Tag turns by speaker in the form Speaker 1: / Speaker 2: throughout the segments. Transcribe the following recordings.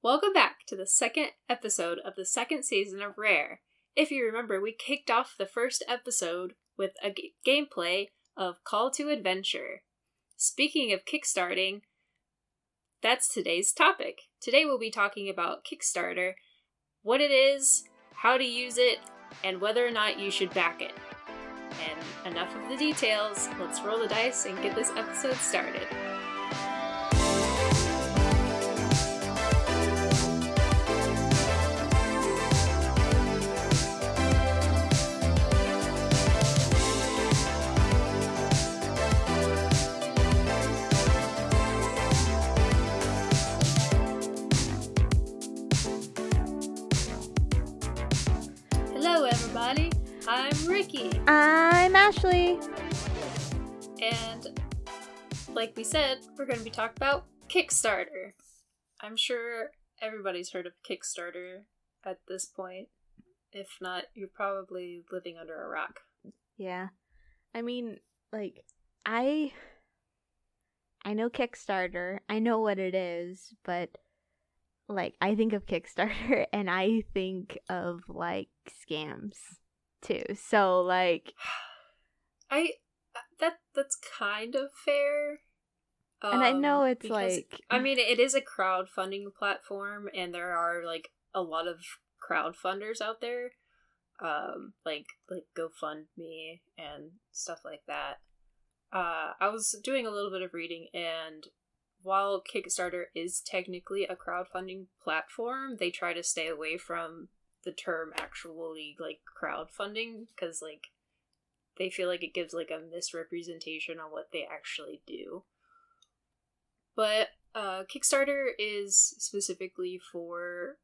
Speaker 1: Welcome back to the second episode of the second season of Rare. If you remember, we kicked off the first episode with a g- gameplay of Call to Adventure. Speaking of kickstarting, that's today's topic. Today we'll be talking about Kickstarter, what it is, how to use it, and whether or not you should back it. And enough of the details, let's roll the dice and get this episode started. I'm Ricky.
Speaker 2: I'm Ashley.
Speaker 1: And like we said, we're going to be talking about Kickstarter. I'm sure everybody's heard of Kickstarter at this point. If not, you're probably living under a rock.
Speaker 2: Yeah. I mean, like I I know Kickstarter. I know what it is, but like I think of Kickstarter and I think of like scams too. So like
Speaker 1: I that that's kind of fair.
Speaker 2: and I know
Speaker 1: um,
Speaker 2: it's
Speaker 1: because-
Speaker 2: like
Speaker 1: I mean, it is a crowdfunding platform, and there are like a lot of crowdfunders out there, um, like like GoFundMe and stuff like that. Uh, I was doing a little bit of reading, and while Kickstarter is technically a crowdfunding platform, they try to stay away from the term actually like crowdfunding because like they feel like it gives like a misrepresentation on what they actually do. But uh, Kickstarter is specifically for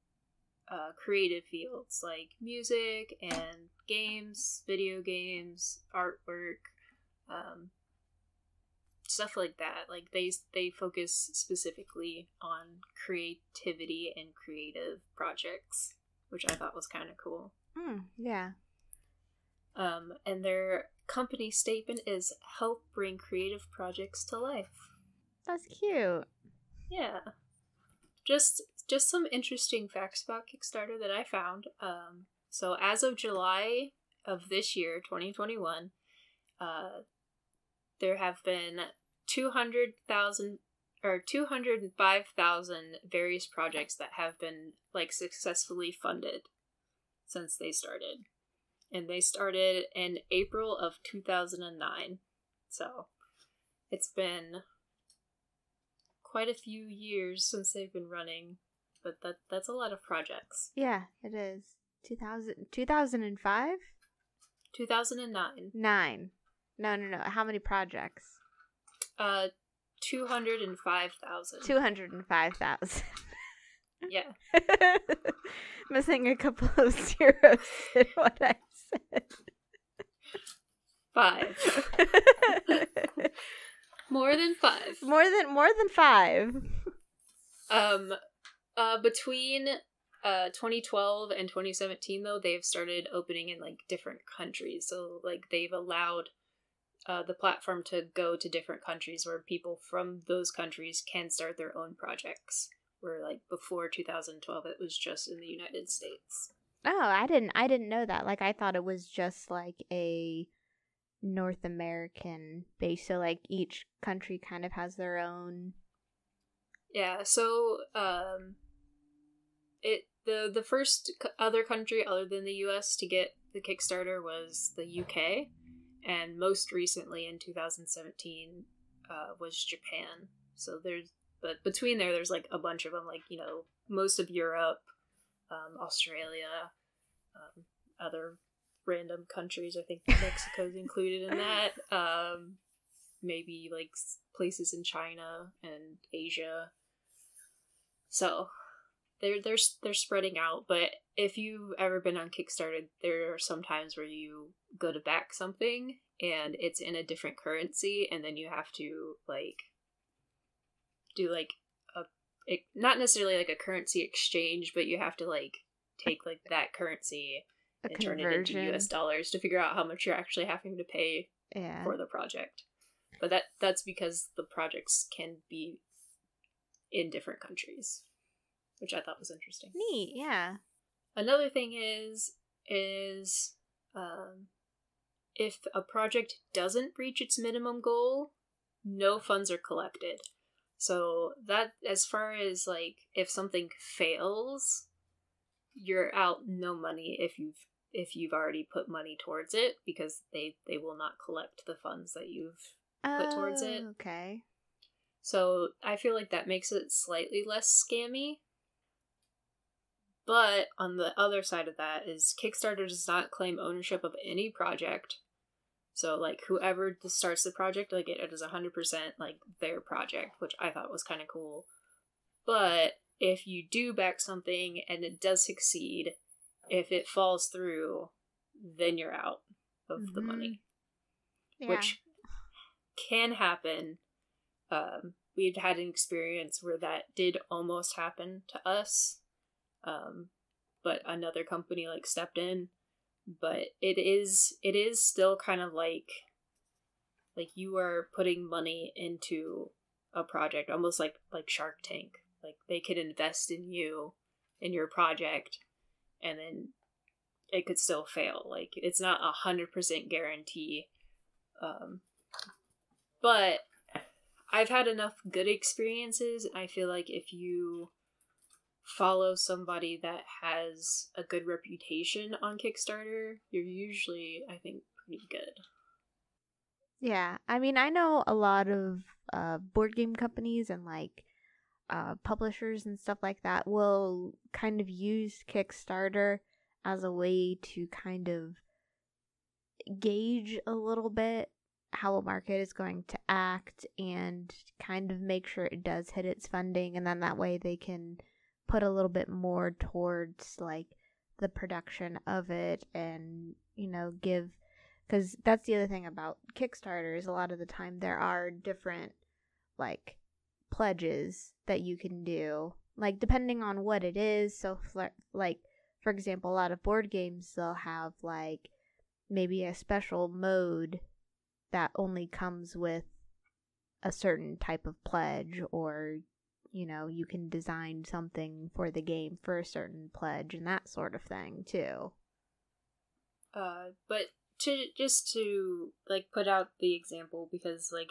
Speaker 1: uh, creative fields like music and games, video games, artwork, um, stuff like that. Like they they focus specifically on creativity and creative projects, which I thought was kind of cool.
Speaker 2: mm, yeah.
Speaker 1: Um, and their company statement is help bring creative projects to life.
Speaker 2: That's cute.
Speaker 1: Yeah. Just just some interesting facts about Kickstarter that I found. Um, so as of July of this year, 2021, uh, there have been 200,000 or 205,000 various projects that have been like successfully funded since they started. And they started in April of 2009. So it's been quite a few years since they've been running, but that that's a lot of projects.
Speaker 2: Yeah, it is. 2000 2005?
Speaker 1: 2009,
Speaker 2: 9. No, no, no. How many projects?
Speaker 1: uh 205,000.
Speaker 2: 205,000.
Speaker 1: Yeah.
Speaker 2: Missing a couple of zeros in what I said.
Speaker 1: 5. More than 5.
Speaker 2: more than more than five.
Speaker 1: Um uh between uh 2012 and 2017 though they've started opening in like different countries. So like they've allowed uh, the platform to go to different countries where people from those countries can start their own projects. Where like before 2012 it was just in the United States.
Speaker 2: Oh, I didn't I didn't know that. Like I thought it was just like a North American base. So like each country kind of has their own
Speaker 1: Yeah, so um it the the first other country other than the US to get the Kickstarter was the UK and most recently in 2017 uh was Japan. So there's but between there there's like a bunch of them like, you know, most of Europe, um Australia, um other random countries. I think Mexico's included in that. Um maybe like places in China and Asia. So they're they're they're spreading out. But if you've ever been on Kickstarter, there are some times where you go to back something and it's in a different currency, and then you have to like do like a it, not necessarily like a currency exchange, but you have to like take like that currency
Speaker 2: a
Speaker 1: and turn it into. US dollars to figure out how much you're actually having to pay
Speaker 2: Yeah.
Speaker 1: for the project. But that that's because the projects can be in different countries. Which I thought was interesting.
Speaker 2: Neat, yeah.
Speaker 1: Another thing is is um, if a project doesn't reach its minimum goal, no funds are collected. So that as far as like if something fails, you're out no money if you've if you've already put money towards it because they they will not collect the funds that you've put towards it.
Speaker 2: Oh, Okay.
Speaker 1: So I feel like that makes it slightly less scammy. But on the other side of that is Kickstarter does not claim ownership of any project. So like whoever starts the project, like it is hundred percent like their project, which I thought was kind of cool. But if you do back something and it does succeed, if it falls through, then you're out of the
Speaker 2: Mhm.
Speaker 1: money
Speaker 2: Yeah.
Speaker 1: which can happen. Um, we've had an experience where that did almost happen to us, um, but another company like stepped in. But it is it is still kind of like like you are putting money into a project, almost like like Shark Tank. Like they could invest in you in your project, and then it could still fail. Like it's not a hundred percent guarantee um, but I've had enough good experiences. I feel like if you follow somebody that has a good reputation on Kickstarter, you're usually, I think, pretty good.
Speaker 2: Yeah, I mean, I know a lot of uh, board game companies and like uh, publishers and stuff like that will kind of use Kickstarter as a way to kind of gauge a little bit how a market is going to act and kind of make sure it does hit its funding, and then that way they can put a little bit more towards like the production of it and you know give because that's the other thing about Kickstarter is a lot of the time there are different like pledges that you can do. Like depending on what it is so like for example a lot of board games they'll have like maybe a special mode that only comes with a certain type of pledge or you know you can design something for the game for a certain pledge and that sort of thing too
Speaker 1: Uh, but to just to like put out the example because like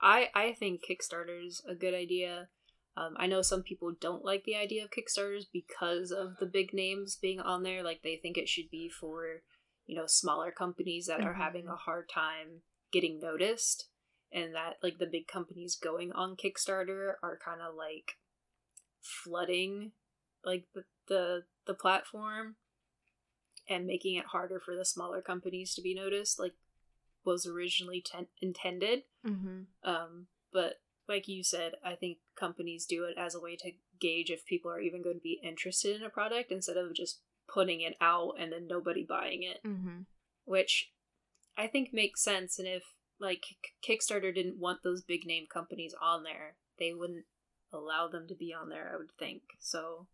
Speaker 1: I I think Kickstarter's a good idea. Um, I know some people don't like the idea of Kickstarters because of the big names being on there. Like they think it should be for you know smaller companies that are having
Speaker 2: Mhm.
Speaker 1: a hard time getting noticed, and that like the big companies going on Kickstarter are kind of like flooding like the, the the platform and making it harder for the smaller companies to be noticed like was originally ten- intended
Speaker 2: mm-hmm.
Speaker 1: um but like you said i think companies do it as a way to gauge if people are even going to be interested in a product instead of just putting it out and then nobody buying it
Speaker 2: Mm-hmm.
Speaker 1: which i think makes sense and if like kickstarter didn't want those big name companies on there they wouldn't allow them to be on there i would think so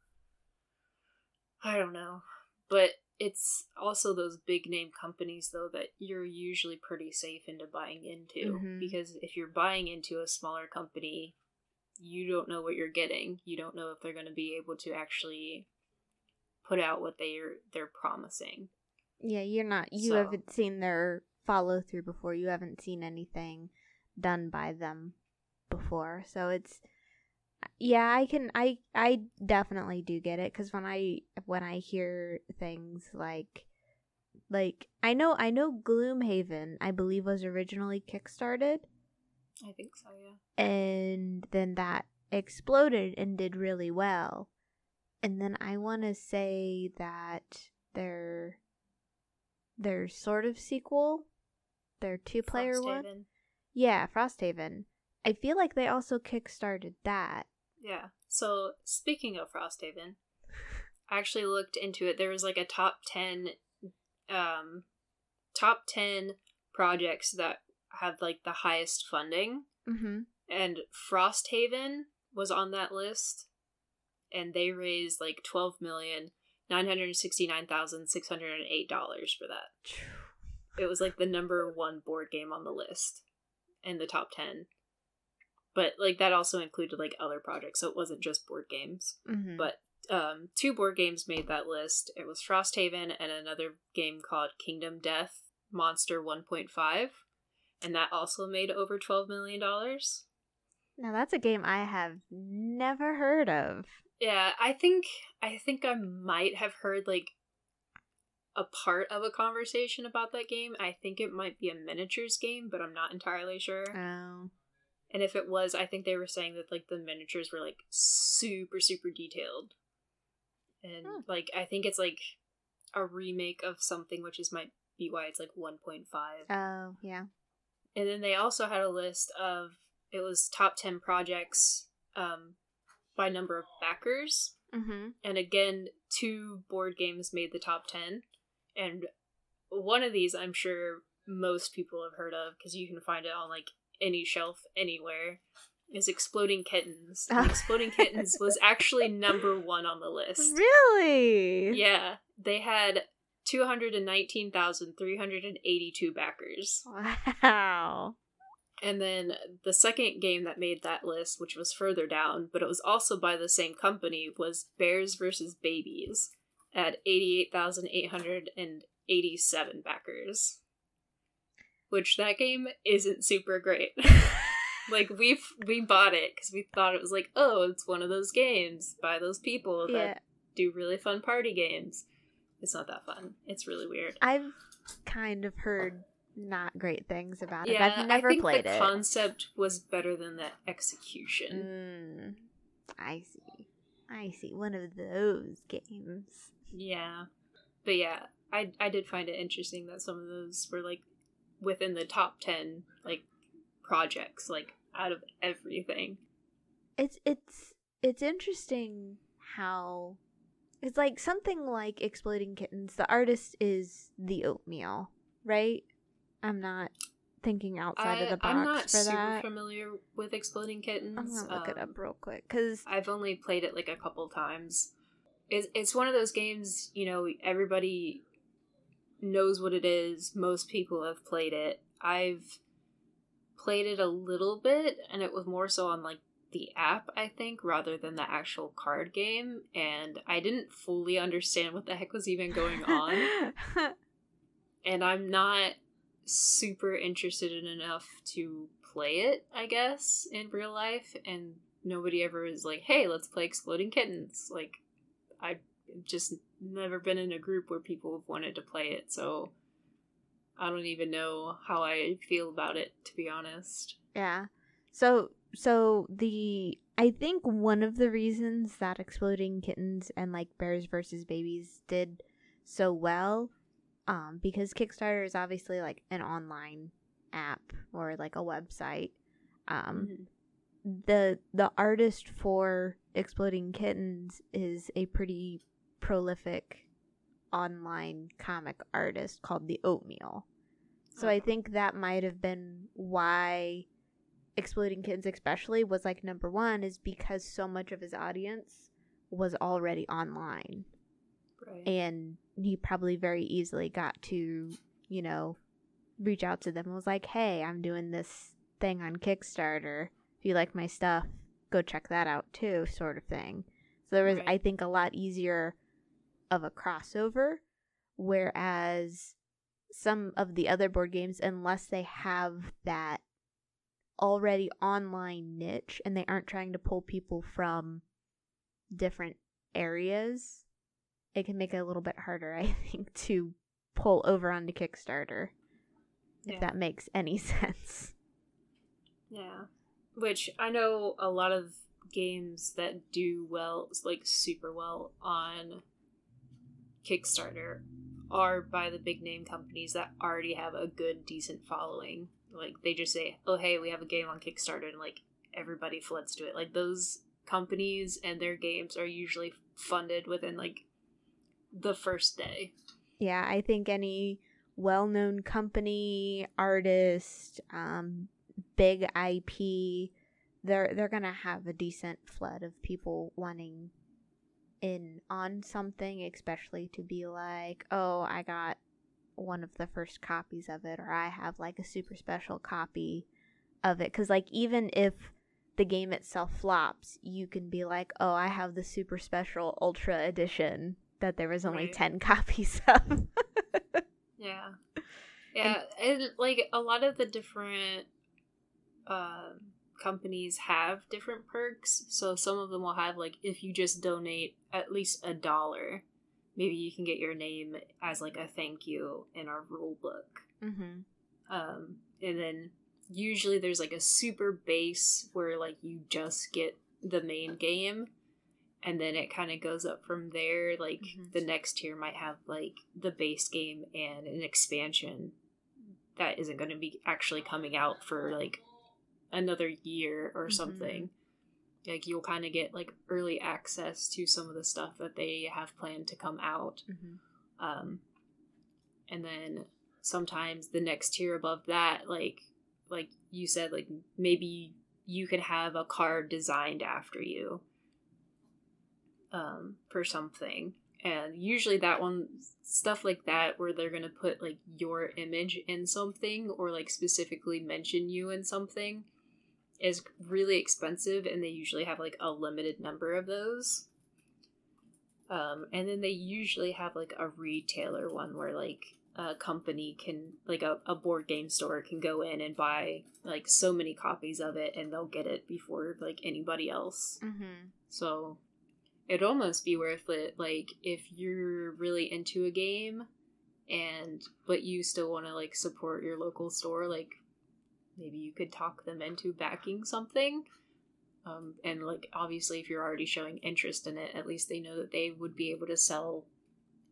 Speaker 1: i don't know but it's also those big name companies though that you're usually pretty safe into buying into
Speaker 2: Mhm.
Speaker 1: because if you're buying into a smaller company you don't know what you're getting you don't know if they're going to be able to actually put out what they're they're promising
Speaker 2: Yeah, you're not. You
Speaker 1: So-
Speaker 2: haven't seen their follow through before. You haven't seen anything done by them before. So it's yeah, I can I I definitely do get it cuz when I when I hear things like like I know I know Gloomhaven I believe was originally kickstarted
Speaker 1: i think so yeah
Speaker 2: and then that exploded and did really well. And then I want to say that their their sort of sequel, their two player one, yeah, Frosthaven. I feel like they also kickstarted that.
Speaker 1: Yeah. So speaking of Frosthaven, I actually looked into it. There was like a top ten, um, top ten projects that have like the highest funding,
Speaker 2: Mm-hmm.
Speaker 1: and Frosthaven was on that list, and they raised like twelve million nine hundred sixty nine thousand six hundred and eight dollars for that. It was like the number one board game on the list, in the top ten. But like that also included like other projects, so it wasn't just board games
Speaker 2: Mm-hmm.
Speaker 1: but um, two board games made that list. It was Frosthaven and another game called Kingdom Death Monster 1.5, and that also made over twelve million dollars.
Speaker 2: Now that's a game I have never heard of.
Speaker 1: Yeah, I think I think I might have heard like a part of a conversation about that game. I think it might be a miniatures game, but I'm not entirely sure.
Speaker 2: Oh.
Speaker 1: And if it was, I think they were saying that like the miniatures were like super super detailed. And like I think it's like a remake of something which is might be why it's like 1.5.
Speaker 2: Oh, yeah.
Speaker 1: And then they also had a list of it was top 10 projects um by number of backers.
Speaker 2: Mm-hmm.
Speaker 1: And again, two board games made the top 10. And one of these I'm sure most people have heard of because you can find it on like any shelf anywhere is Exploding Kittens. And Exploding Kittens was actually number 1 on the list.
Speaker 2: Really?
Speaker 1: Yeah, they had 219,382 backers.
Speaker 2: Wow.
Speaker 1: And then the second game that made that list, which was further down, but it was also by the same company, was Bears vs. Babies at 88,887 backers. Which that game isn't super great. like we've we bought it cuz we thought it was like, "Oh, it's one of those games by those people that
Speaker 2: Yeah.
Speaker 1: do really fun party games." It's not that fun. It's really weird.
Speaker 2: I've kind of heard not great things about it.
Speaker 1: Yeah,
Speaker 2: I've never
Speaker 1: I think
Speaker 2: played
Speaker 1: the
Speaker 2: it.
Speaker 1: concept was better than the execution.
Speaker 2: Mm, I see. I see. One of those games.
Speaker 1: Yeah. But yeah, I I did find it interesting that some of those were like within the top 10 like projects like out of everything.
Speaker 2: It's it's it's interesting how it's like something like exploding kittens. The artist is the oatmeal, right? I'm not thinking outside
Speaker 1: I,
Speaker 2: of the box
Speaker 1: I'm not super
Speaker 2: that.
Speaker 1: familiar with Exploding Kittens.
Speaker 2: I'm gonna look it
Speaker 1: Um,
Speaker 2: up real quick because
Speaker 1: I've only played it like a couple times. It's it's one of those games, you know, everybody knows what it is. Most people have played it. I've played it a little bit and it was more so on like the app, I think, rather than the actual card game, and I didn't fully understand what the heck was even going on. and I'm not super interested in enough to play it, I guess, in real life. And nobody ever is like, hey, let's play Exploding Kittens. Like, I've just never been in a group where people have wanted to play it, so I don't even know how I feel about it, to be honest.
Speaker 2: Yeah. So so the I think one of the reasons that exploding kittens and like bears versus babies did so well um because Kickstarter is obviously like an online app or like a website. Um
Speaker 1: Mhm.
Speaker 2: The the artist for exploding kittens is a pretty prolific online comic artist called the oatmeal so i
Speaker 1: Oh.
Speaker 2: think that might have been why exploding kittens especially was like number one is because so much of his audience was already online
Speaker 1: Right.
Speaker 2: and he probably very easily got to you know reach out to them and was like hey i'm doing this thing on kickstarter if you like my stuff go check that out too sort of thing so there was
Speaker 1: Right.
Speaker 2: i think a lot easier of a crossover whereas some of the other board games unless they have that already online niche and they aren't trying to pull people from different areas it can make it a little bit harder i think to pull over onto kickstarter if that makes any sense
Speaker 1: Yeah. Which I know a lot of games that do well, like super well on Kickstarter, are by the big name companies that already have a good, decent following. Like they just say, oh, hey, we have a game on Kickstarter, and like everybody floods to it. Like those companies and their games are usually funded within like the first day.
Speaker 2: yeah i think any well-known company artist um big ip they're they're gonna have a decent flood of people wanting in on something especially to be like oh i got one of the first copies of it or i have like a super special copy of it because like even if the game itself flops, you can be like, "Oh, I have the super special ultra edition that there was only
Speaker 1: Right.
Speaker 2: 10 copies of."
Speaker 1: Yeah. Yeah, and, like a lot of the different um companies have different perks. So some of them will have like if you just donate at least a dollar, maybe you can get your name as like a thank you in our rule book.
Speaker 2: mhm.
Speaker 1: Um and then usually there's like a super base where like you just get the main game and then it kind of goes up from there like
Speaker 2: Mhm.
Speaker 1: the next tier might have like the base game and an expansion that isn't going to be actually coming out for like another year or something like you'll kind of get like early access to some of the stuff that they have planned to come out.
Speaker 2: Mhm.
Speaker 1: um and then sometimes the next tier above that like like you said like maybe you could have a card designed after you um for something. And usually that one stuff like that where they're gonna put like your image in something or like specifically mention you in something is really expensive and they usually have like a limited number of those um, and then they usually have like a retailer one where like a company can like a, a board game store can go in and buy like so many copies of it and they'll get it before like anybody else
Speaker 2: Mhm.
Speaker 1: so it'd almost be worth it like if you're really into a game and but you still want to like support your local store like maybe you could talk them into backing something um, and like obviously if you're already showing interest in it at least they know that they would be able to sell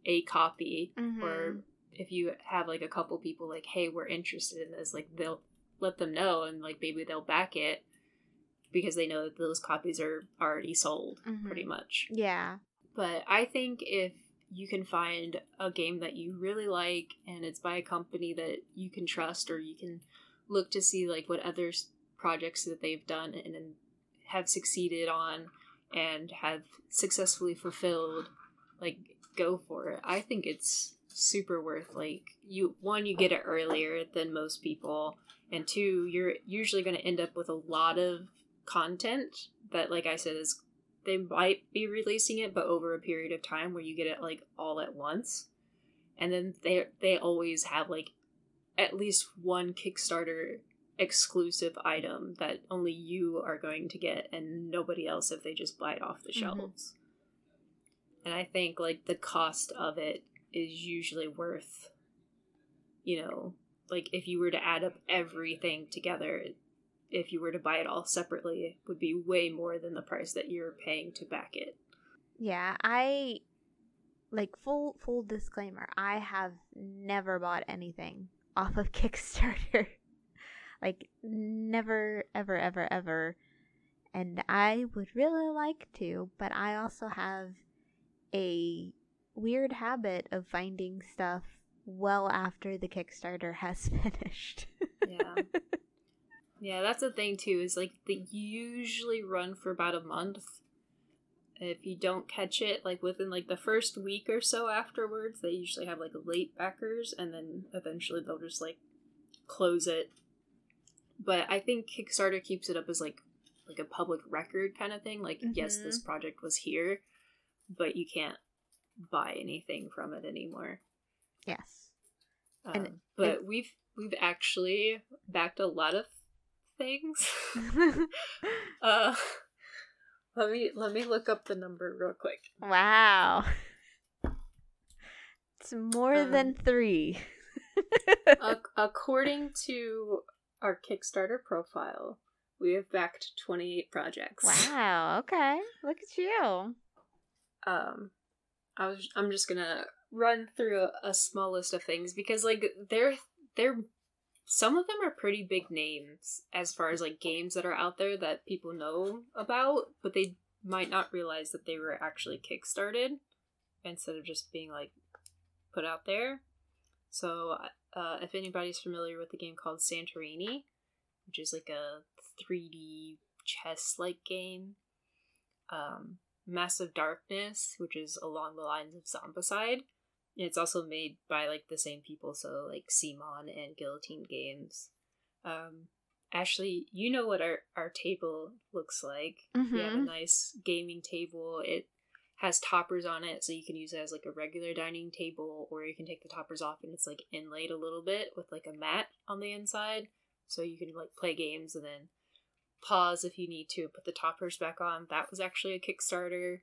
Speaker 1: a copy or
Speaker 2: Mhm.
Speaker 1: if you have like a couple people like hey we're interested in this like they'll let them know and like maybe they'll back it because they know that those copies are already sold pretty
Speaker 2: Mhm.
Speaker 1: much
Speaker 2: Yeah.
Speaker 1: but i think if you can find a game that you really like and it's by a company that you can trust or you can look to see like what other projects that they've done and, and have succeeded on and have successfully fulfilled like go for it. I think it's super worth like you one you get it earlier than most people and two you're usually going to end up with a lot of content that like i said is they might be releasing it but over a period of time where you get it like all at once. And then they they always have like at least one kickstarter exclusive item that only you are going to get and nobody else if they just buy it off the
Speaker 2: Mhm.
Speaker 1: shelves and i think like the cost of it is usually worth you know like if you were to add up everything together if you were to buy it all separately it would be way more than the price that you're paying to back it
Speaker 2: Yeah, I like full full disclaimer. I have never bought anything off of Kickstarter. like never ever ever ever. And I would really like to, but I also have a weird habit of finding stuff well after the Kickstarter has finished.
Speaker 1: yeah yeah that's the thing too is like they usually run for about a month if you don't catch it like within like the first week or so afterwards they usually have like late backers and then eventually they'll just like close it. But i think kickstarter keeps it up as like like a public record kind of thing like yes this project was here but you can't buy anything from it anymore.
Speaker 2: Yes.
Speaker 1: um,
Speaker 2: And-
Speaker 1: but we've we've actually backed a lot of things. Uh let me let me look up the number real quick
Speaker 2: wow. It's more
Speaker 1: Um,
Speaker 2: than 3.
Speaker 1: Ac- according to our kickstarter profile we have backed 28 projects
Speaker 2: Wow. Okay. Look at you.
Speaker 1: um i was i'm just gonna run through a, a small list of things because like they're they're some of them are pretty big names as far as like games that are out there that people know about but they might not realize that they were actually kickstarted instead of just being like put out there so uh, if anybody's familiar with the game called santorini which is like a 3d chess like game um Massive Darkness, which is along the lines of Zombicide. It's also made by like the same people, so like CMON and Guillotine Games. Um, Ashley, you know what our, our table looks like.
Speaker 2: Mm-hmm.
Speaker 1: We have a nice gaming table. It has toppers on it, so you can use it as like a regular dining table, or you can take the toppers off and it's like inlaid a little bit with like a mat on the inside, so you can like play games and then pause if you need to, put the toppers back on. That was actually a Kickstarter.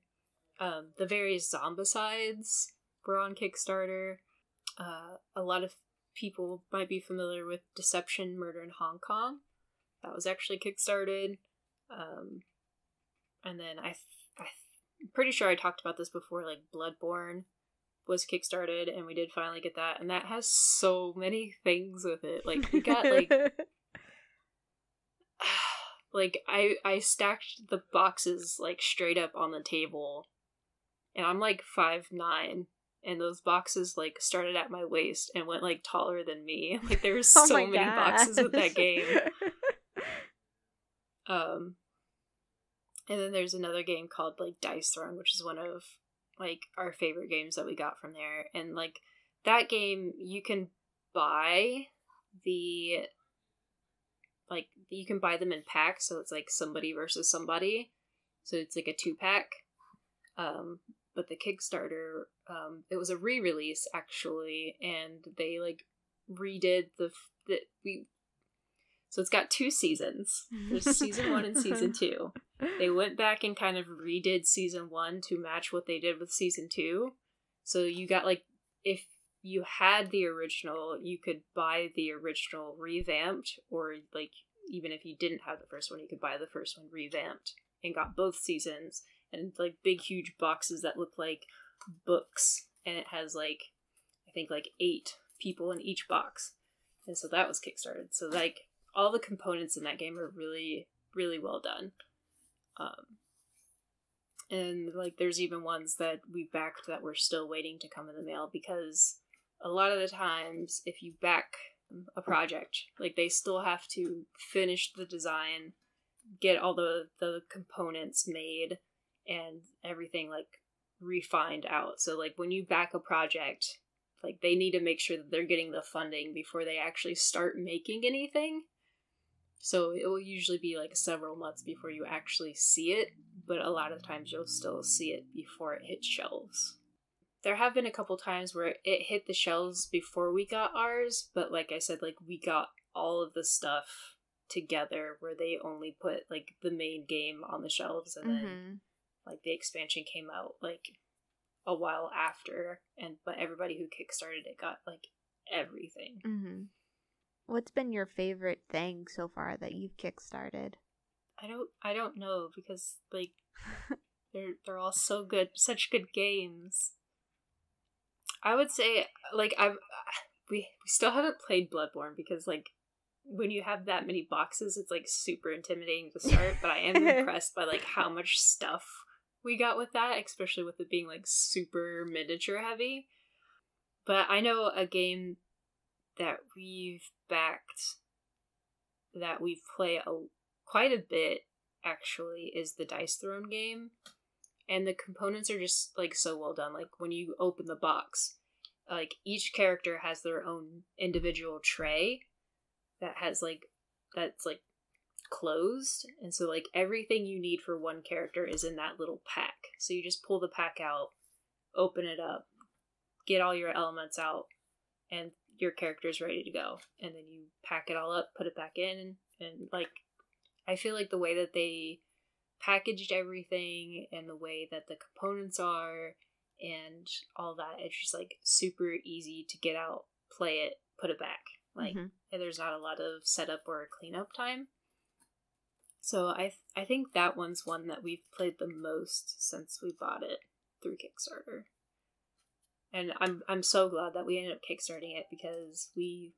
Speaker 1: Um, the various zombicides were on Kickstarter. Uh, a lot of people might be familiar with Deception Murder in Hong Kong. That was actually kickstarted. Um, and then I, I, I'm pretty sure I talked about this before. Like Bloodborne was kickstarted, and we did finally get that, and that has so many things with it. Like we got like, like I I stacked the boxes like straight up on the table, and I'm like five nine, and those boxes like started at my waist and went like taller than me. Like there's
Speaker 2: Oh
Speaker 1: so
Speaker 2: my
Speaker 1: many boxes with that game. Um, and then there's another game called like Dice Throne, which is one of like our favorite games that we got from there. And like that game, you can buy the like you can buy them in packs, so it's like somebody versus somebody. So it's like a two pack. Um, but the Kickstarter, um, it was a re-release actually, and they like redid the the we. So it's got two seasons. There's season one and season two. They went back and kind of redid season one to match what they did with season two. So you got like if you had the original, you could buy the original revamped, or like even if you didn't have the first one, you could buy the first one revamped and got both seasons and like big huge boxes that look like books and it has like I think like eight people in each box. And so that was kickstarted. So like all the components in that game are really really well done. Um and like there's even ones that we backed that we're still waiting to come in the mail because a lot of the times if you back a project like they still have to finish the design get all the the components made and everything like refined out. So like when you back a project like they need to make sure that they're getting the funding before they actually start making anything. So it will usually be like several months before you actually see it but a lot of times you'll still see it before it hits shelves. There have been a couple times where it hit the shelves before we got ours but like i said like we got all of the stuff together where they only put like the main game on the shelves and then
Speaker 2: Mhm.
Speaker 1: Like the expansion came out like a while after and but everybody who kickstarted it got like everything
Speaker 2: Mhm. What's been your favorite thing so far that you've kickstarted?
Speaker 1: i don't i don't know because like they're they're all so good such good games i would say like i've we, we still haven't played bloodborne because like when you have that many boxes it's like super intimidating to start but i am impressed by like how much stuff we got with that especially with it being like super miniature heavy. But i know a game that we've backed that we've played a, quite a bit actually is the dice throne game. And the components are just like so well done. Like when you open the box like each character has their own individual tray that has like that's like closed and so like everything you need for one character is in that little pack. So you just pull the pack out open it up get all your elements out and your character is ready to go. And then you pack it all up put it back in and like i feel like the way that they packaged everything and the way that the components are and all that it's just like super easy to get out play it put it back. Like
Speaker 2: Mhm.
Speaker 1: and there's not a lot of setup or cleanup time so i i think that one's one that we've played the most since we bought it through kickstarter. And i'm i'm so glad that we ended up kickstarting it because we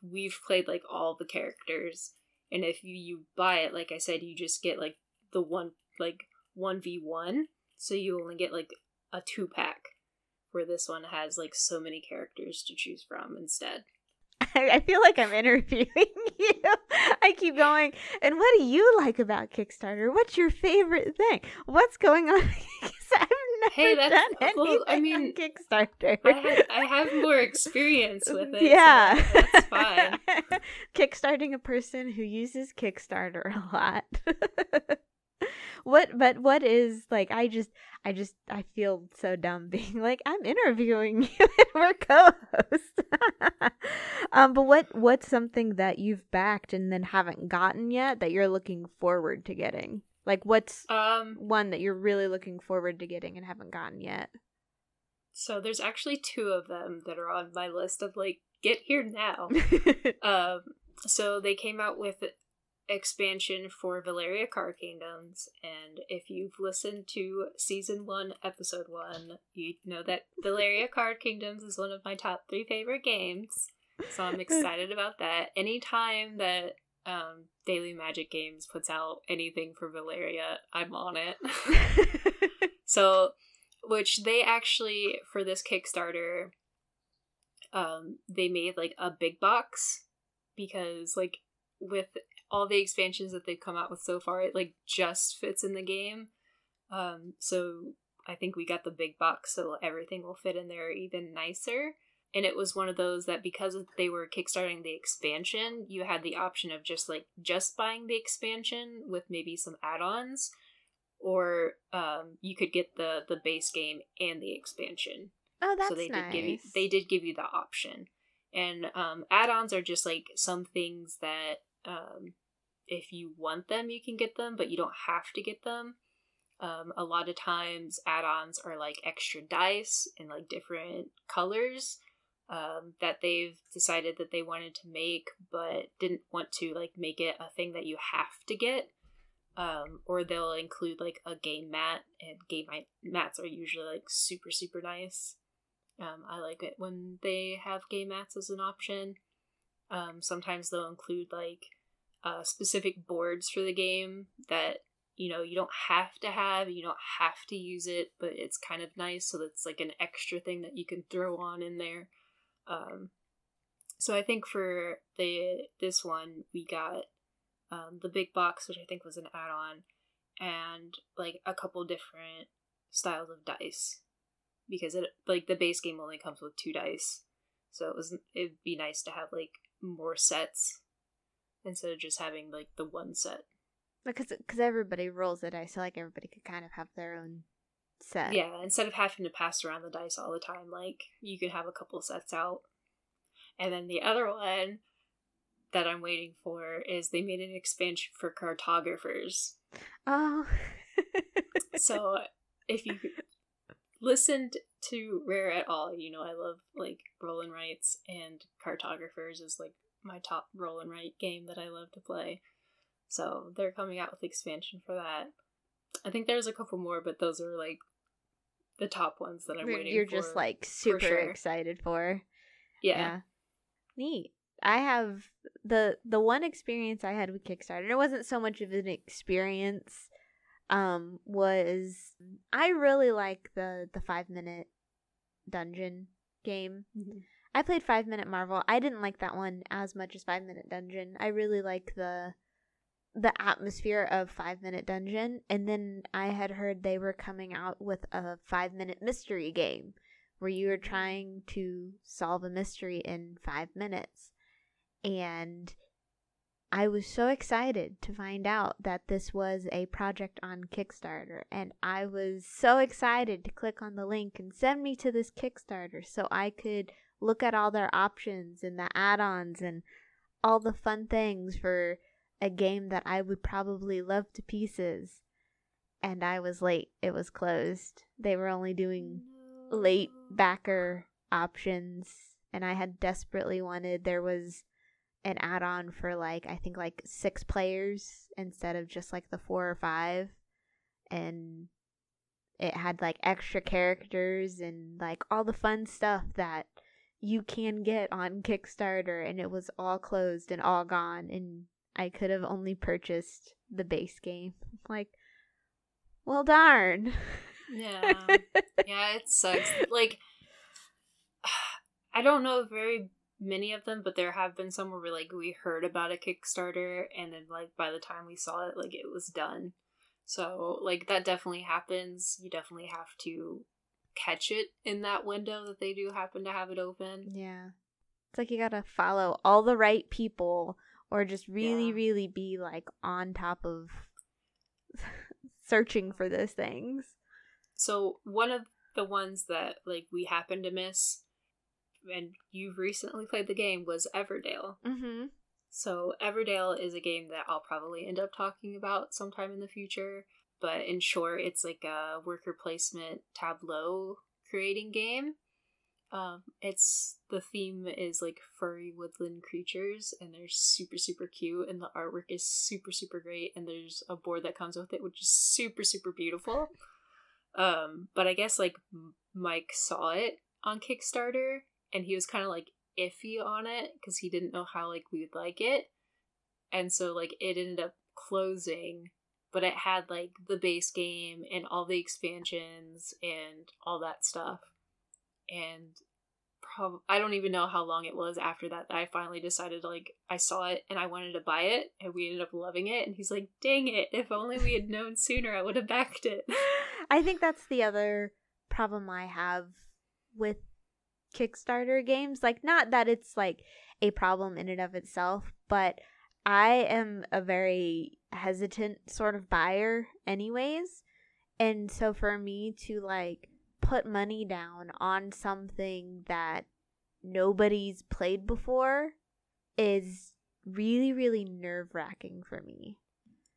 Speaker 1: we've played like all the characters. And if you, you buy it like i said you just get like the one like 1v1 so you only get like a two pack where this one has like so many characters to choose from instead
Speaker 2: I feel like I'm interviewing you. I keep going. And what do you like about Kickstarter? What's your favorite thing? What's going on? I've
Speaker 1: hey, that's
Speaker 2: done
Speaker 1: well, I
Speaker 2: anything
Speaker 1: mean,
Speaker 2: Kickstarter.
Speaker 1: I, ha- I have more experience with it. so
Speaker 2: yeah,
Speaker 1: that's fine.
Speaker 2: Kickstarting a person who uses Kickstarter a lot. What? But what is like? I just, I just, I feel so dumb being like I'm interviewing you and we're co-hosts. um, but what? What's something that you've backed and then haven't gotten yet that you're looking forward to getting? Like, what's
Speaker 1: Um,
Speaker 2: one that you're really looking forward to getting and haven't gotten yet?
Speaker 1: so there's actually two of them that are on my list of like get here now. Um, so they came out with expansion for Valeria Card Kingdoms, and if you've listened to season one, episode one, you know that Valeria Card Kingdoms is one of my top three favorite games. So I'm excited about that. Anytime that um, Daily Magic Games puts out anything for Valeria, I'm on it. so, which they actually for this Kickstarter, um, they made like a big box because like with all the expansions that they've come out with so far, it like just fits in the game. Um, so I think we got the big box, so everything will fit in there even nicer. And it was one of those that because they were kickstarting the expansion, you had the option of just like just buying the expansion with maybe some add-ons, or um, you could get the the base game and the expansion
Speaker 2: oh, that's
Speaker 1: so they
Speaker 2: nice.
Speaker 1: did give you they did give you the option and um, add-ons are just like some things that um, if you want them you can get them but you don't have to get them. Um, a lot of times add-ons are like extra dice in like different colors um, that they've decided that they wanted to make but didn't want to like make it a thing that you have to get. Um, or they'll include like a game mat and game mats are usually like super super nice. Um, I like it when they have game mats as an option. Um, sometimes they'll include like uh, specific boards for the game that you know you don't have to have, you don't have to use it, but it's kind of nice. So that's like an extra thing that you can throw on in there. Um, so I think for the this one we got um, the big box, which I think was an add-on, and like a couple different styles of dice because it like the base game only comes with two dice so it was it'd be nice to have like more sets instead of just having like the one set
Speaker 2: because because everybody rolls the dice, so like everybody could kind of have their own set.
Speaker 1: yeah instead of having to pass around the dice all the time like you could have a couple sets out and then the other one that i'm waiting for is they made an expansion for cartographers
Speaker 2: Oh.
Speaker 1: so if you listened to Rare at all, you know I love like roll and and cartographers is like my top roll and write game that I love to play. So they're coming out with expansion for that. I think there's a couple more, but those are like the top ones that I'm
Speaker 2: You're-
Speaker 1: waiting
Speaker 2: You're
Speaker 1: for.
Speaker 2: just like super
Speaker 1: sure.
Speaker 2: excited for.
Speaker 1: yeah.
Speaker 2: Neat. I have the the one experience I had with Kickstarter. It wasn't so much of an experience. Um, was I really like the the five minute dungeon game.
Speaker 1: Mhm.
Speaker 2: I played Five Minute Marvel. I didn't like that one as much as Five Minute Dungeon. I really like the the atmosphere of Five Minute Dungeon. And then I had heard they were coming out with a five minute mystery game where you were trying to solve a mystery in five minutes. And I was so excited to find out that this was a project on Kickstarter. And I was so excited to click on the link and send me to this Kickstarter so I could look at all their options and the add ons and all the fun things for a game that I would probably love to pieces. And I was late. It was closed. They were only doing late backer options and I had desperately wanted there was an add-on for like I think like 6 players instead of just like the 4 or 5 and it had like extra characters and like all the fun stuff that you can get on Kickstarter and it was all closed and all gone and I could have only purchased the base game. Like well darn.
Speaker 1: Yeah. yeah, it sucks. Like, I don't know very many of them, but there have been some where we like we heard about a Kickstarter, and then like by the time we saw it, like it was done. So, like, that definitely happens. You definitely have to catch it in that window that they do happen to have it open.
Speaker 2: Yeah. It's like you gotta follow all the right people or just really,
Speaker 1: Yeah.
Speaker 2: really be like on top of searching for those things.
Speaker 1: So, one of the ones that, like, we happen to miss, and you've recently played the game, was Everdale.
Speaker 2: Mm-hmm.
Speaker 1: So, Everdale is a game that I'll probably end up talking about sometime in the future. But in short, it's like a worker placement tableau creating game. Um, it's the theme is like furry woodland creatures, and they're super super cute, and the artwork is super super great, and there's a board that comes with it, which is super super beautiful. Um, but I guess like Mike saw it on Kickstarter, and he was kind of like iffy on it because he didn't know how like we would like it, and so like it ended up closing. But it had like the base game and all the expansions and all that stuff. And prob- I don't even know how long it was after that that I finally decided like I saw it and I wanted to buy it and we ended up loving it. And he's like dang it if only we had known sooner I would have backed it.
Speaker 2: I think that's the other problem I have with Kickstarter games. Like, not that it's like a problem in and of itself, but I am a very hesitant sort of buyer, anyways. And so for me to like put money down on something that nobody's played before is really, really nerve wracking for me.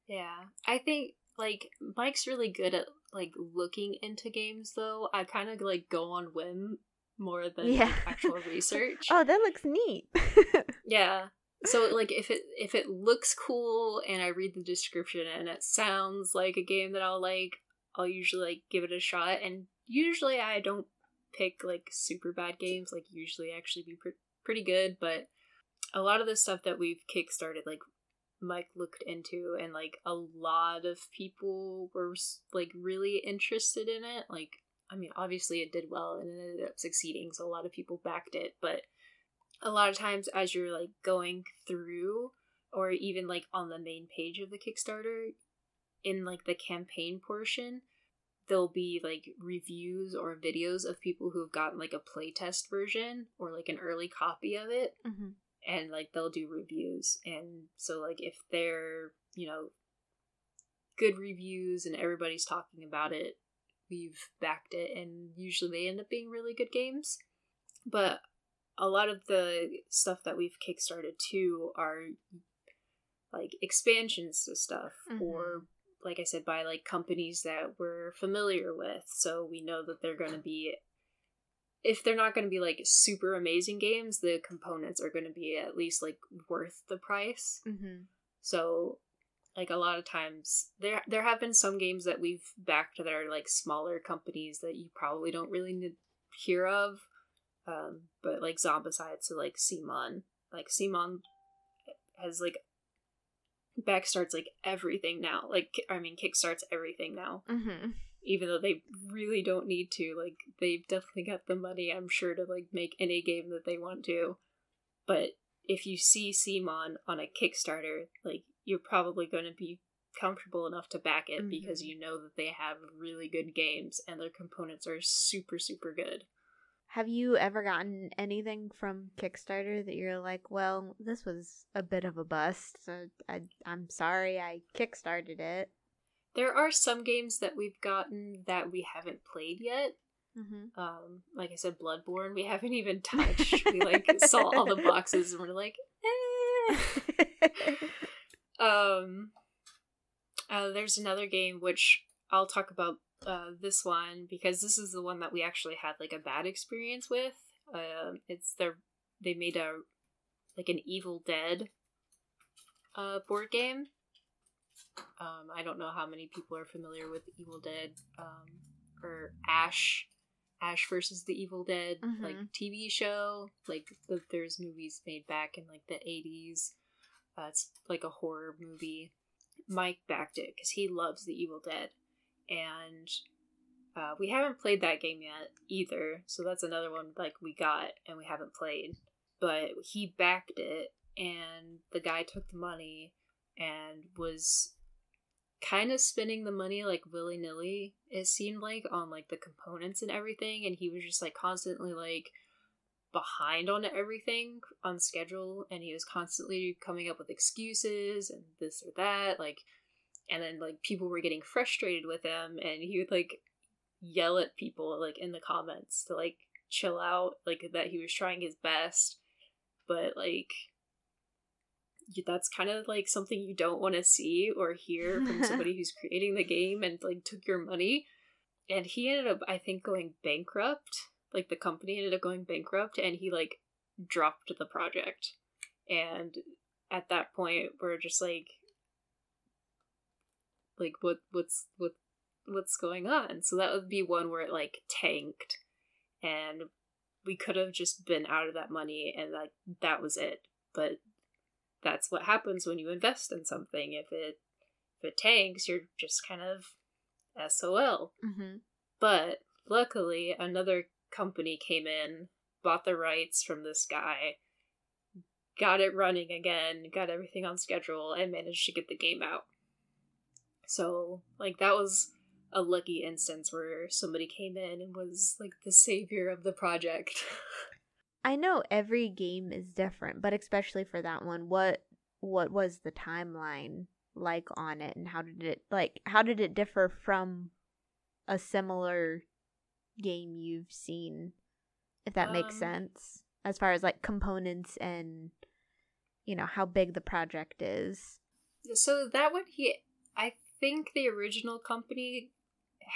Speaker 1: yeah I think like Mike's really good at like looking into games though I kind of like go on whim more than
Speaker 2: Yeah.
Speaker 1: actual research
Speaker 2: Oh, that looks neat.
Speaker 1: Yeah. So like if it if it looks cool and I read the description and it sounds like a game that I'll like, I'll usually like give it a shot and usually I don't pick like super bad games like usually actually be pre- pretty good, but a lot of the stuff that we've kickstarted like Mike looked into and like a lot of people were like really interested in it. Like I mean obviously it did well and it ended up succeeding so a lot of people backed it, but a lot of times as you're like going through or even like on the main page of the Kickstarter in like the campaign portion there'll be like reviews or videos of people who've gotten like a playtest version or like an early copy of it
Speaker 2: mm-hmm.
Speaker 1: and like they'll do reviews and so like if they're you know good reviews and everybody's talking about it we've backed it and usually they end up being really good games. But a lot of the stuff that we've kickstarted too are like expansions to stuff or like i said by like companies that we're familiar with. So we know that they're going to be if they're not going to be like super amazing games the components are going to be at least like worth the price.
Speaker 2: Mm-hmm.
Speaker 1: so like a lot of times there there have been some games that we've backed that are like smaller companies that you probably don't really need, hear of um but like zombicide so like CMON like CMON has like backstarts like everything now like i mean kickstarts everything now
Speaker 2: Mm-hmm.
Speaker 1: even though they really don't need to like they've definitely got the money i'm sure to like make any game that they want to but if you see CMON on a kickstarter like you're probably going to be comfortable enough to back it because
Speaker 2: Mhm.
Speaker 1: you know that they have really good games and their components are super super good
Speaker 2: Have you ever gotten anything from Kickstarter that you're like, well, this was a bit of a bust, so I, I'm sorry I kickstarted it?
Speaker 1: there are some games that we've gotten that we haven't played yet
Speaker 2: Mm-hmm.
Speaker 1: um like i said bloodborne we haven't even touched we like saw all the boxes and we're like eh. Um, uh, there's another game which I'll talk about uh, this one because this is the one that we actually had like a bad experience with. Um, it's their they made a like an Evil Dead uh board game. Um, I don't know how many people are familiar with Evil Dead um, or Ash. Ash versus the Evil Dead like
Speaker 2: Mhm.
Speaker 1: TV show. Like the, there's movies made back in like the 80s. Uh, it's like a horror movie. Mike backed it because he loves The Evil Dead, and uh, we haven't played that game yet either. So that's another one like we got and we haven't played. But he backed it, and the guy took the money and was kind of spending the money like willy nilly. It seemed like on like the components and everything, and he was just like constantly like behind on everything on schedule, and he was constantly coming up with excuses and this or that, like, and then like people were getting frustrated with him, and he would like yell at people like in the comments to like chill out, like that he was trying his best, but like that's kind of like something you don't want to see or hear from somebody who's creating the game and like took your money. And he ended up, I think, going bankrupt. Like the company ended up going bankrupt, and he like dropped the project. And at that point, we're just like, like what what's what what's going on? So that would be one where it like tanked, and we could have just been out of that money, and like that was it. But that's what happens when you invest in something. If it if it tanks, you're just kind of SOL.
Speaker 2: Mm-hmm.
Speaker 1: But luckily, another company came in, bought the rights from this guy, got it running again, got everything on schedule, and managed to get the game out. So, like, that was a lucky instance where somebody came in and was like the savior of the project.
Speaker 2: I know every game is different, but especially for that one, what what was the timeline like on it and how did it like how did it differ from a similar game you've seen if that um, makes sense as far as like components and you know how big the project is
Speaker 1: so that one he i think the original company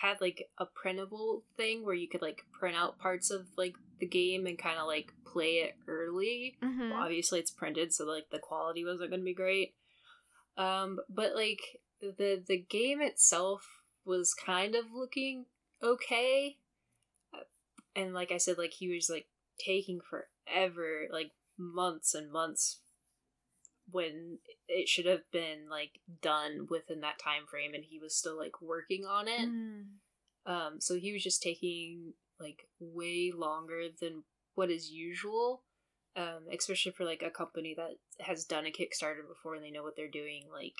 Speaker 1: had like a printable thing where you could like print out parts of like the game and kind of like play it early.
Speaker 2: Mm-hmm.
Speaker 1: Well, obviously, it's printed, so like the quality wasn't going to be great. Um, but like the the game itself was kind of looking okay, and like I said, like he was like taking forever, like months and months when it should have been like done within that time frame and he was still like working on it
Speaker 2: mm.
Speaker 1: um so he was just taking like way longer than what is usual um especially for like a company that has done a kickstarter before and they know what they're doing like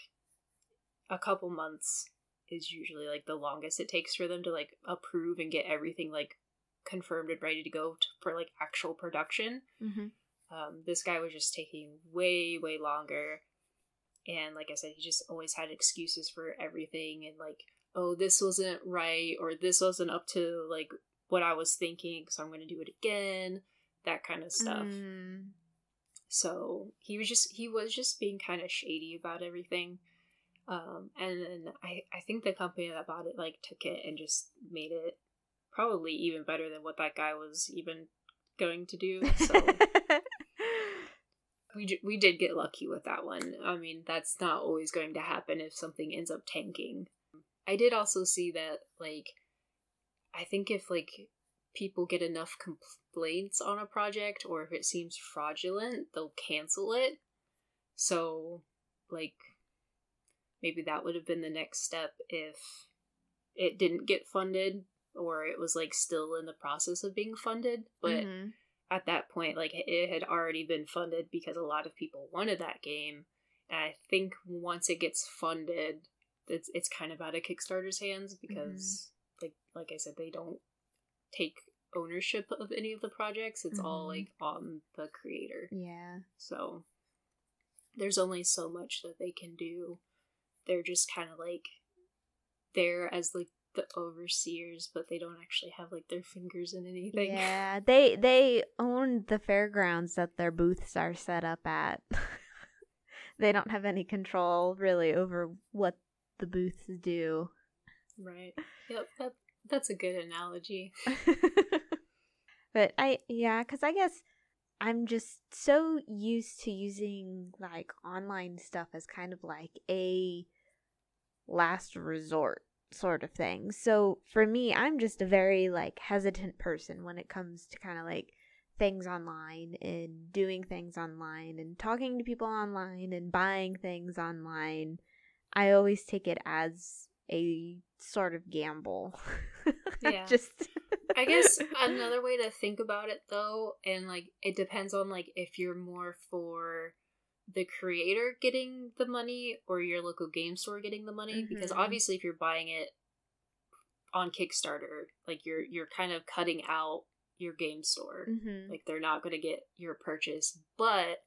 Speaker 1: a couple months is usually like the longest it takes for them to like approve and get everything like confirmed and ready to go to, for like actual production
Speaker 2: mm-hmm.
Speaker 1: Um, this guy was just taking way, way longer. And like I said, he just always had excuses for everything and like, oh, this wasn't right or this wasn't up to like what I was thinking, so I'm going to do it again, that kind of stuff.
Speaker 2: Mm.
Speaker 1: So he was just he was just being kind of shady about everything. Um, and then I, I think the company that bought it like took it and just made it probably even better than what that guy was even going to do. So we we did get lucky with that one. I mean, that's not always going to happen if something ends up tanking. I did also see that like I think if like people get enough complaints on a project or if it seems fraudulent, they'll cancel it. So like maybe that would have been the next step if it didn't get funded or it was like still in the process of being funded, but mm-hmm at that point, like it had already been funded because a lot of people wanted that game. And I think once it gets funded, it's it's kind of out of Kickstarter's hands because, mm-hmm. like like I said, they don't take ownership of any of the projects. It's mm-hmm. all like on the creator.
Speaker 2: Yeah.
Speaker 1: So there's only so much that they can do. They're just kind of like there as like the overseers, but they don't actually have like their fingers in anything.
Speaker 2: Yeah, they they own the fairgrounds that their booths are set up at. they don't have any control really over what the booths do.
Speaker 1: Right. Yep. That that's a good analogy.
Speaker 2: but I yeah, cuz I guess I'm just so used to using like online stuff as kind of like a last resort sort of thing. So for me, I'm just a very like hesitant person when it comes to kind of like things online and doing things online and talking to people online and buying things online. I always take it as a sort of gamble.
Speaker 1: Yeah. just I guess another way to think about it though and like it depends on like if you're more for the creator getting the money or your local game store getting the money because
Speaker 2: Mhm.
Speaker 1: obviously if you're buying it on Kickstarter, like you're you're kind of cutting out your game store.
Speaker 2: Mm-hmm.
Speaker 1: Like they're not going to get your purchase, but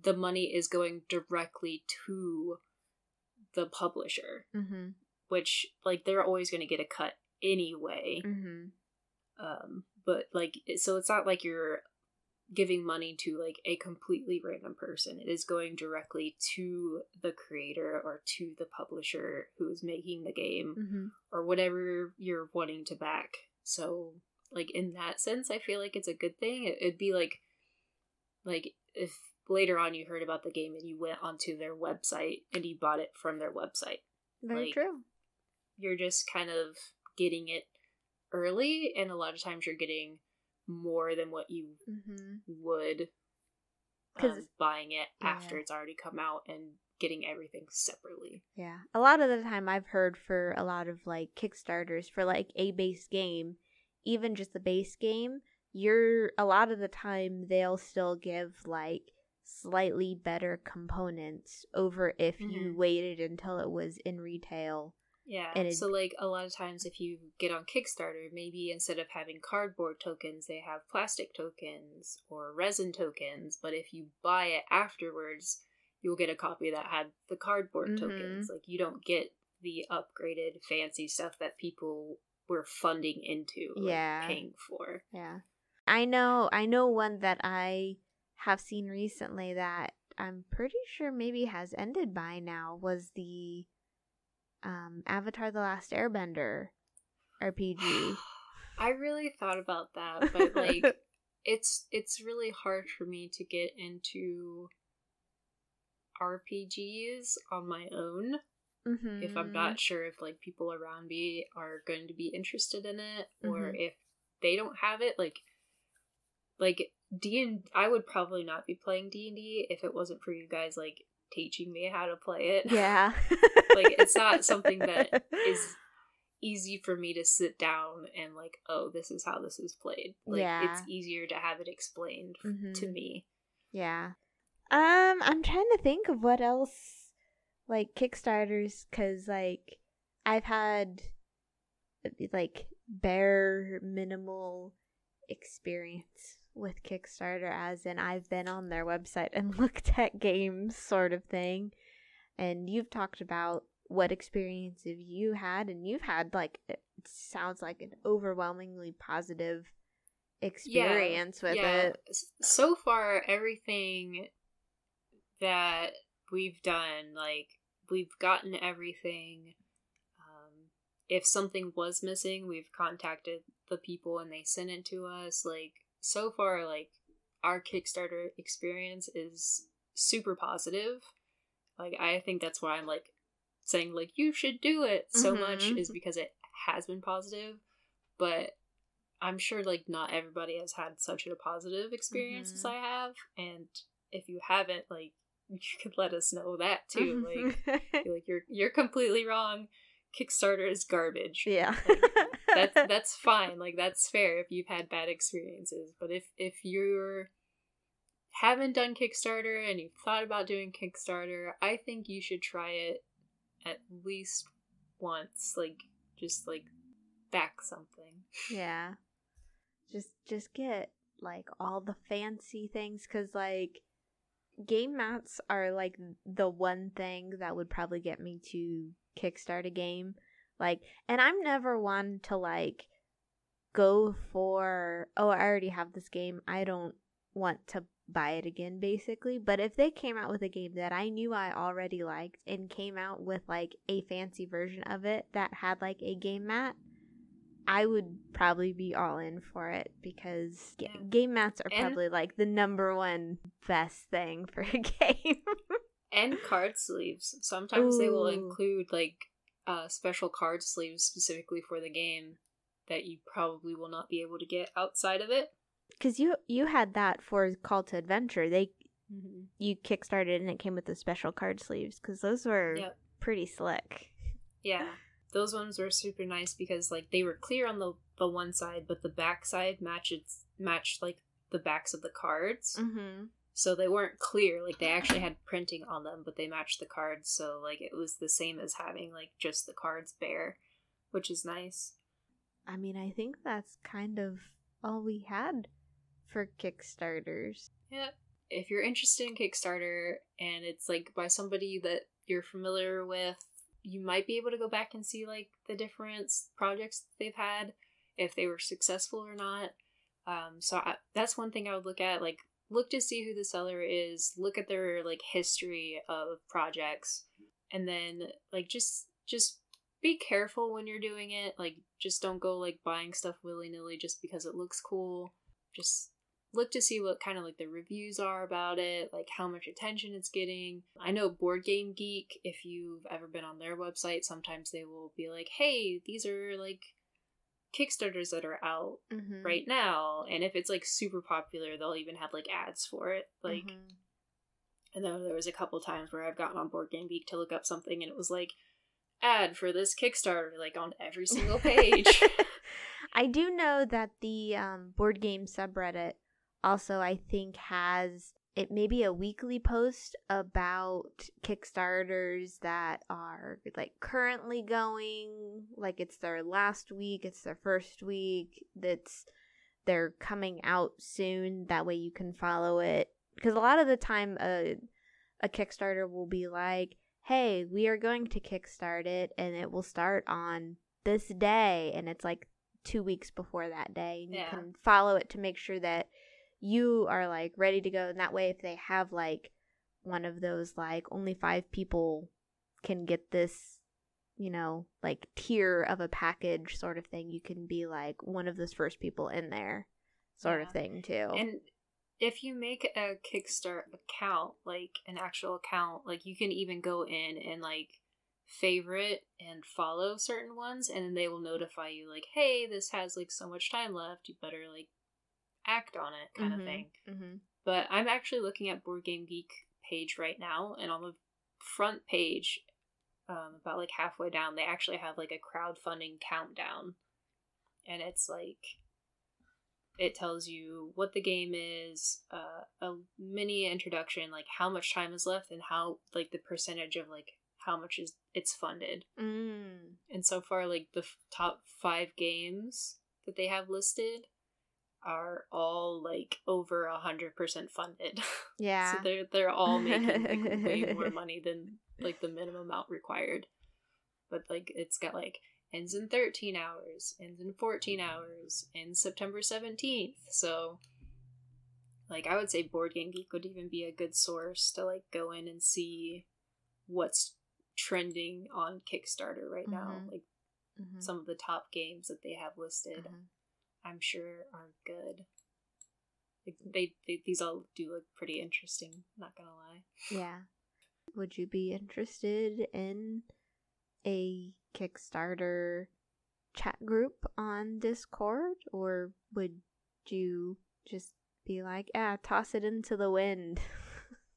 Speaker 1: the money is going directly to the publisher,
Speaker 2: mm-hmm.
Speaker 1: which like they're always going to get a cut anyway.
Speaker 2: Mm-hmm.
Speaker 1: Um but like so it's not like you're giving money to like a completely random person. It is going directly to the creator or to the publisher who is making the game
Speaker 2: Mm-hmm.
Speaker 1: or whatever you're wanting to back. So, like in that sense, I feel like it's a good thing. It, it'd be like, like if later on you heard about the game and you went onto their website and you bought it from their website,
Speaker 2: Very
Speaker 1: Like-
Speaker 2: true.
Speaker 1: you're just kind of getting it early, and a lot of times you're getting more than what you
Speaker 2: Mm-hmm.
Speaker 1: would
Speaker 2: 'Cause-
Speaker 1: um, buying it after
Speaker 2: yeah.
Speaker 1: it's already come out and getting everything separately.
Speaker 2: Yeah. A lot of the time I've heard for a lot of like Kickstarters for like a base game, even just the base game, you're a lot of the time they'll still give like slightly better components over if you
Speaker 1: Mhm.
Speaker 2: waited until it was in retail.
Speaker 1: Yeah.
Speaker 2: And it-
Speaker 1: so like a lot of times if you get on Kickstarter, maybe instead of having cardboard tokens, they have plastic tokens or resin tokens, but if you buy it afterwards, you'll get a copy that had the cardboard
Speaker 2: Mhm.
Speaker 1: tokens. Like you don't get the upgraded fancy stuff that people were funding into like,
Speaker 2: Yeah.
Speaker 1: paying for.
Speaker 2: Yeah. I know I know one that I have seen recently that I'm pretty sure maybe has ended by now was the um Avatar the Last Airbender RPG.
Speaker 1: I really thought about that, but like it's it's really hard for me to get into RPGs on my own
Speaker 2: mm-hmm.
Speaker 1: if I'm not sure if like people around me are going to be interested in it or
Speaker 2: Mhm.
Speaker 1: if they don't have it like like D and I would probably not be playing D&D if it wasn't for you guys like teaching me how to play it.
Speaker 2: Yeah.
Speaker 1: Like, it's not something that is easy for me to sit down and like, oh, this is how this is played. Like
Speaker 2: Yeah.
Speaker 1: it's easier to have it explained f- to me.
Speaker 2: Yeah. Um, I'm trying to think of what else, like Kickstarters, because like I've had like bare minimal experience with Kickstarter, as in I've been on their website and looked at games, sort of thing. And you've talked about what experience have you had, and you've had like it sounds like an overwhelmingly positive experience with it.
Speaker 1: So far, everything that we've done, like we've gotten everything. Um, if something was missing, we've contacted the people and they sent it to us. Like so far, like our Kickstarter experience is super positive. Like I think that's why I'm like saying like you should do it so much
Speaker 2: Mhm.
Speaker 1: is because it has been positive, but I'm sure like not everybody has had such a positive experience as
Speaker 2: Mhm.
Speaker 1: I have, and if you haven't, like you could let us know that too. Like, like you're you're completely wrong. Kickstarter is garbage.
Speaker 2: yeah.
Speaker 1: That's that's fine. Like that's fair if you've had bad experiences. But if if you're haven't done Kickstarter and you've thought about doing Kickstarter, I think you should try it at least once. Like just like back something.
Speaker 2: yeah. Just just get like all the fancy things cuz like game mats are like the one thing that would probably get me to kickstart a game. Like and I'm never one to like go for oh I already have this game. I don't want to buy it again basically. But if they came out with a game that I knew I already liked and came out with like a fancy version of it that had like a game mat, I would probably be all in for it because
Speaker 1: Yeah.
Speaker 2: game mats are
Speaker 1: And-
Speaker 2: probably like the number one best thing for a game.
Speaker 1: And card sleeves. Sometimes they will include like uh special card sleeves specifically for the game that you probably will not be able to get outside of it.
Speaker 2: Cuz you you had that for Call to Adventure. They
Speaker 1: Mm-hmm.
Speaker 2: you kickstarted and it came with the special card sleeves cuz those were
Speaker 1: Yep.
Speaker 2: pretty slick.
Speaker 1: Yeah. Those ones were super nice because like they were clear on the the one side, but the back side matches matched like the backs of the cards.
Speaker 2: Mhm.
Speaker 1: So they weren't clear. Like they actually had printing on them, but they matched the cards, so like it was the same as having like just the cards bare, which is nice.
Speaker 2: I mean, I think that's kind of all we had for Kickstarters.
Speaker 1: Yeah. If you're interested in Kickstarter and it's like by somebody that you're familiar with, you might be able to go back and see like the different projects they've had, if they were successful or not. Um, so I, that's one thing I would look at. Like, look to see who the seller is. Look at their like history of projects, and then like just just be careful when you're doing it. Like, just don't go like buying stuff willy nilly just because it looks cool. Just look to see what kind of like the reviews are about it, like how much attention it's getting. I know Board Game Geek, if you've ever been on their website, sometimes they will be like, hey, these are like Kickstarters that are out
Speaker 2: Mm-hmm.
Speaker 1: right now. And if it's like super popular, they'll even have like ads for it. Like,
Speaker 2: Mhm.
Speaker 1: and then there was a couple times where I've gotten on Board Game Geek to look up something and it was like, ad for this Kickstarter, like on every single page.
Speaker 2: I do know that the um, board game subreddit also, I think, has it may be a weekly post about Kickstarters that are like currently going, like it's their last week, it's their first week, that's they're coming out soon. That way you can follow it. Because a lot of the time, a, a Kickstarter will be like, hey, we are going to kickstart it and it will start on this day. And it's like two weeks before that day. And
Speaker 1: Yeah.
Speaker 2: you can follow it to make sure that you are like ready to go. And that way, if they have like one of those, like only five people can get this, you know, like tier of a package sort of thing, you can be like one of those first people in there sort of thing too.
Speaker 1: And if you make a Kickstart account, like an actual account, like you can even go in and like favorite and follow certain ones, and then they will notify you, like, hey, this has like so much time left, you better like act on it, kind of
Speaker 2: Mhm,
Speaker 1: thing.
Speaker 2: mhm.
Speaker 1: But I'm actually looking at Board Game Geek page right now, and on the front page, um, about like halfway down, they actually have like a crowdfunding countdown, and it's like it tells you what the game is, uh, a mini introduction, like how much time is left, and how like the percentage of like how much is it's funded.
Speaker 2: Mm.
Speaker 1: And so far, like the f- top five games that they have listed are all like over a hundred percent funded.
Speaker 2: Yeah.
Speaker 1: so they're they're all making like, way more money than like the minimum amount required. But like it's got like ends in thirteen hours, ends in fourteen hours, ends September seventeenth. So like I would say Board Game Geek would even be a good source to like go in and see what's trending on Kickstarter right now.
Speaker 2: Mhm.
Speaker 1: Like
Speaker 2: Mhm.
Speaker 1: some of the top games that they have listed,
Speaker 2: Mhm.
Speaker 1: I'm sure are good. Like they, they these all do look pretty interesting, not gonna lie.
Speaker 2: Yeah. Would you be interested in a Kickstarter chat group on Discord? Or would you just be like, ah, toss it into the wind?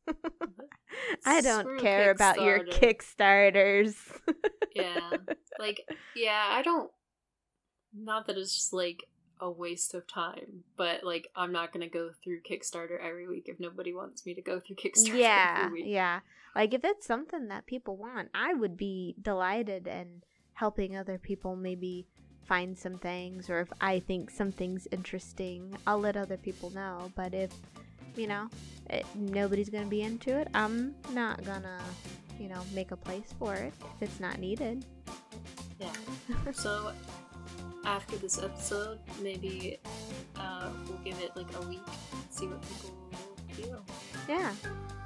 Speaker 2: I don't
Speaker 1: Screw
Speaker 2: care about your Kickstarters.
Speaker 1: Yeah. Like, yeah, I don't not that it's just like a waste of time, but like I'm not gonna go through Kickstarter every week if nobody wants me to go through Kickstarter
Speaker 2: yeah,
Speaker 1: every week.
Speaker 2: yeah. Like if it's something that people want, I would be delighted in helping other people maybe find some things or if I think something's interesting, I'll let other people know. But if, you know, it, nobody's going to be into it, I'm not to, you know, make a place for it if it's not needed.
Speaker 1: Yeah. So after this episode, maybe uh, we'll give it like a week, see what people feel.
Speaker 2: Yeah.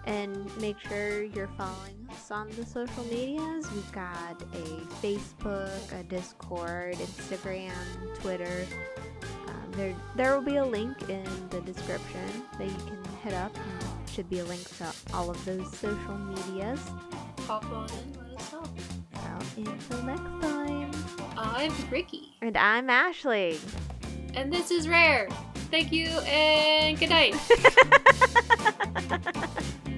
Speaker 2: And make sure you're following us on the social medias. We've got a Facebook, a Discord, Instagram, Twitter. Um, there, there will be a link in the description that you can hit up. And should be a link to all of those social medias.
Speaker 1: Pop on in, let us know.
Speaker 2: So until next time.
Speaker 1: I'm Ricky.
Speaker 2: And I'm Ashley.
Speaker 1: And this is Rare. Thank you and good night.